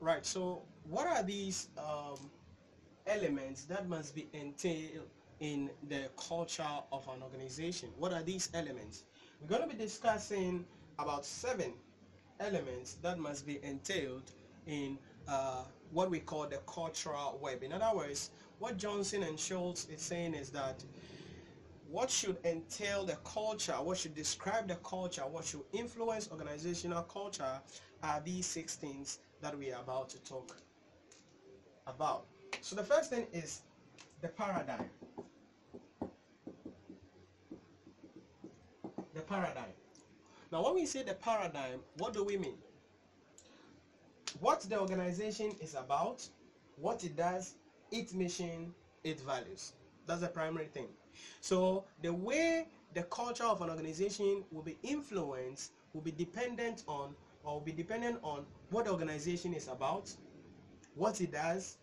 Right. So, what are these um, elements that must be entailed in the culture of an organization? What are these elements? We're going to be discussing about seven elements that must be entailed in uh, what we call the cultural web. In other words, what Johnson and Scholes is saying is that what should entail the culture, what should describe the culture, what should influence organizational culture are these six things that we are about to talk about. So the first thing is the paradigm. The paradigm. Now when we say the paradigm, what do we mean? What the organization is about, what it does, its mission, its values. That's the primary thing. So the way the culture of an organization will be influenced will be dependent on or will be dependent on what the organization is about, what it does,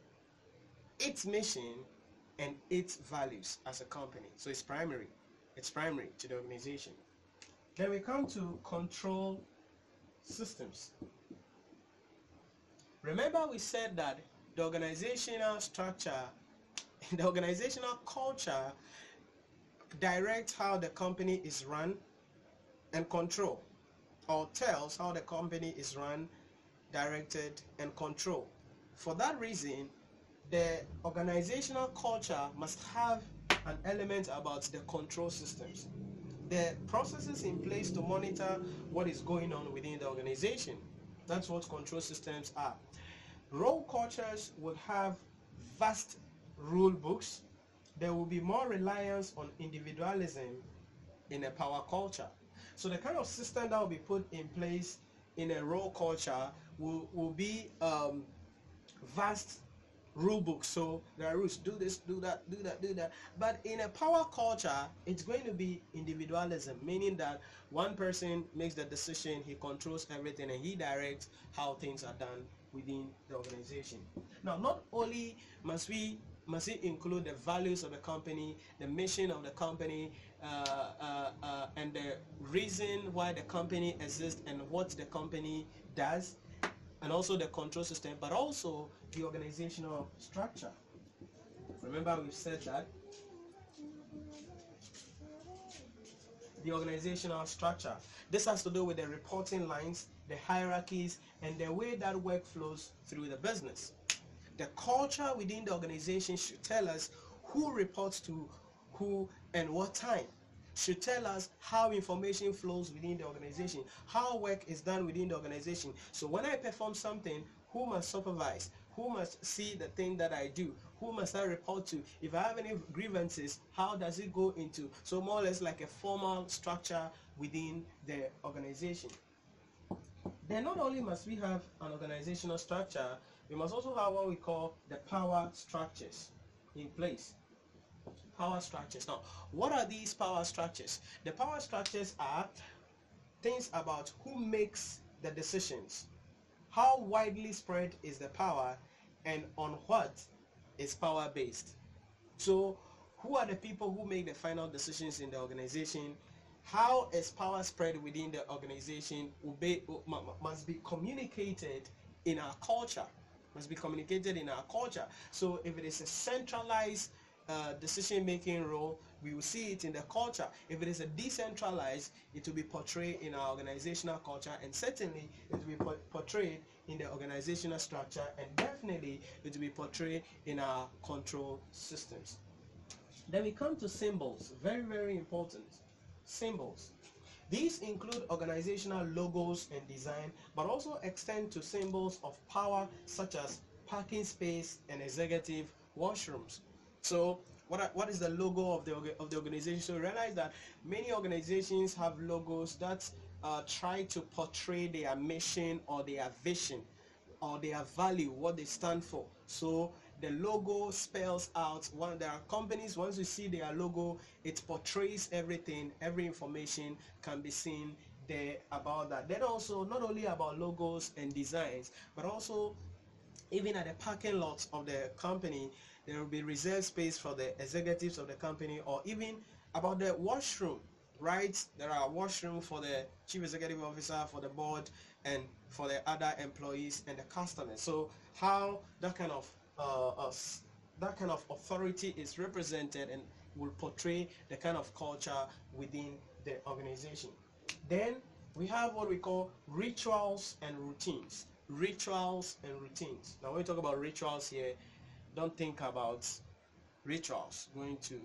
its mission, and its values as a company. So it's primary. It's primary to the organization. Then we come to control systems. Remember we said that the organizational structure, the organizational culture directs how the company is run and control or tells how the company is run, directed and controlled. For that reason, the organizational culture must have an element about the control systems. The processes in place to monitor what is going on within the organization. That's what control systems are. Role cultures would have vast rule books. There will be more reliance on individualism in a power culture. So the kind of system that will be put in place in a role culture will, will be um, vast rule book. So there are rules. Do this, do that, do that, do that. But in a power culture, it's going to be individualism, meaning that one person makes the decision, he controls everything, and he directs how things are done within the organization. Now, not only must we must it include the values of the company, the mission of the company, uh, uh, uh, and the reason why the company exists and what the company does, and also the control system, but also the organizational structure. Remember, we've said that the organizational structure. This has to do with the reporting lines, the hierarchies, and the way that work flows through the business. The culture within the organization should tell us who reports to who and what time. Should tell us how information flows within the organization, how work is done within the organization. So when I perform something, who must supervise? Who must see the thing that I do? Who must I report to? If I have any grievances, how does it go into? So more or less like a formal structure within the organization. Then not only must we have an organizational structure, we must also have what we call the power structures in place. Power structures. Now, what are these power structures? The power structures are things about who makes the decisions, how widely spread is the power, and on what is power based. So, who are the people who make the final decisions in the organization? How is power spread within the organization? Be, must be communicated in our culture must be communicated in our culture. So if it is a centralized uh, decision-making role, we will see it in the culture. If it is a decentralized, it will be portrayed in our organizational culture, and certainly it will be portrayed in the organizational structure, and definitely it will be portrayed in our control systems. Then we come to symbols. Very, very important. Symbols. These include organizational logos and design, but also extend to symbols of power such as parking space and executive washrooms. So what, what is the logo of the, of the organization? So realize that many organizations have logos that uh, try to portray their mission or their vision or their value, what they stand for. So the logo spells out one there are companies once you see their logo it portrays everything every information can be seen there about that then also not only about logos and designs but also even at the parking lots of the company there will be reserved space for the executives of the company or even about the washroom right? There are washroom for the chief executive officer, for the board, and for the other employees and the customers. So how that kind of uh, that kind of authority is represented and will portray the kind of culture within the organization. Then we have what we call rituals and routines. Rituals and routines. Now when we talk about rituals here, don't think about rituals going to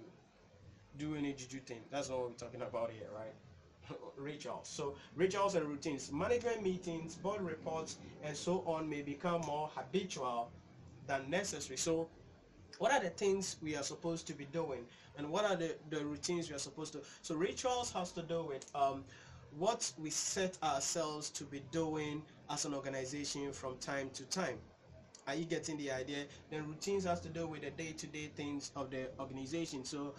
do any juju thing. That's what we're talking about here, right? rituals. So rituals and routines. Management meetings, board reports, and so on may become more habitual than necessary. So what are the things we are supposed to be doing? And what are the, the routines we are supposed to so rituals has to do with um, what we set ourselves to be doing as an organization from time to time. Are you getting the idea? Then routines has to do with the day-to-day -day things of the organization. So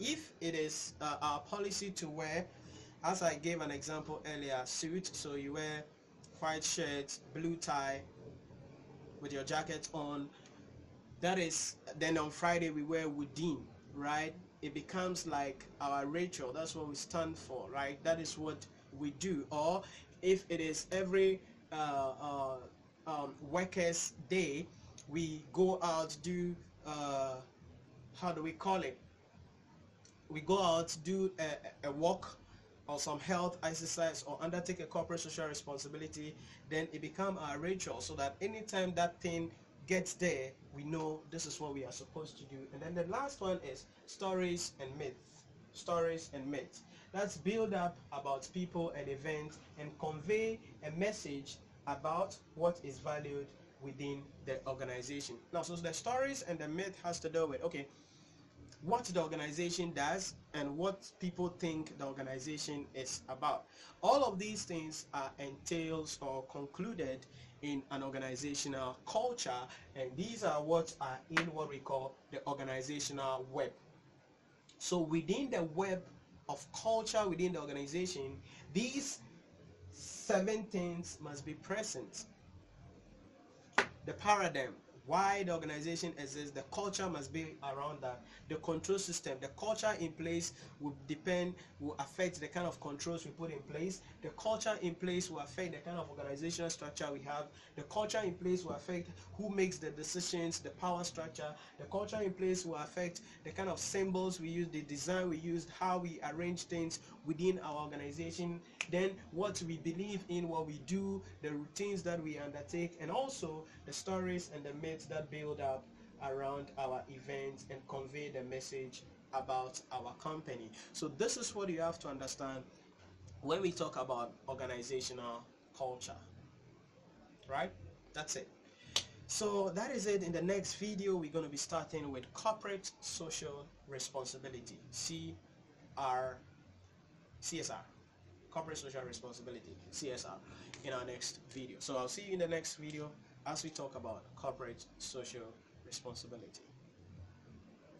if it is uh, our policy to wear as i gave an example earlier suit so you wear white shirt blue tie with your jacket on. That is then on friday we wear woodin right? It becomes like our ritual. That's what we stand for right? That is what we do. Or if it is every uh, uh, um, workers day we go out do uh, how do we call it? We go out do a, a walk or some health exercise or undertake a corporate social responsibility then it become our ritual so that anytime that thing gets there, we know this is what we are supposed to do. And then the last one is stories and myths. Stories and myths. Let's build up about people and events and convey a message about what is valued within the organization. Now, so the stories and the myth has to do with, okay, what the organization does and what people think the organization is about. All of these things are entails or concluded in an organizational culture and these are what are in what we call the organizational web. So within the web of culture within the organization, these seven things must be present. The paradigm, why the organization exists, the culture must be around that. The control system, the culture in place will depend, will affect the kind of controls we put in place. The culture in place will affect the kind of organizational structure we have. The culture in place will affect who makes the decisions, the power structure. The culture in place will affect the kind of symbols we use, the design we use, how we arrange things within our organization. Then what we believe in, what we do, the routines that we undertake, and also the stories and the myths that build up around our events and convey the message about our company. So this is what you have to understand when we talk about organizational culture. Right? That's it. So that is it. In the next video, we're going to be starting with corporate social responsibility, CR, CSR, corporate social responsibility, CSR, in our next video. So I'll see you in the next video as we talk about corporate social responsibility.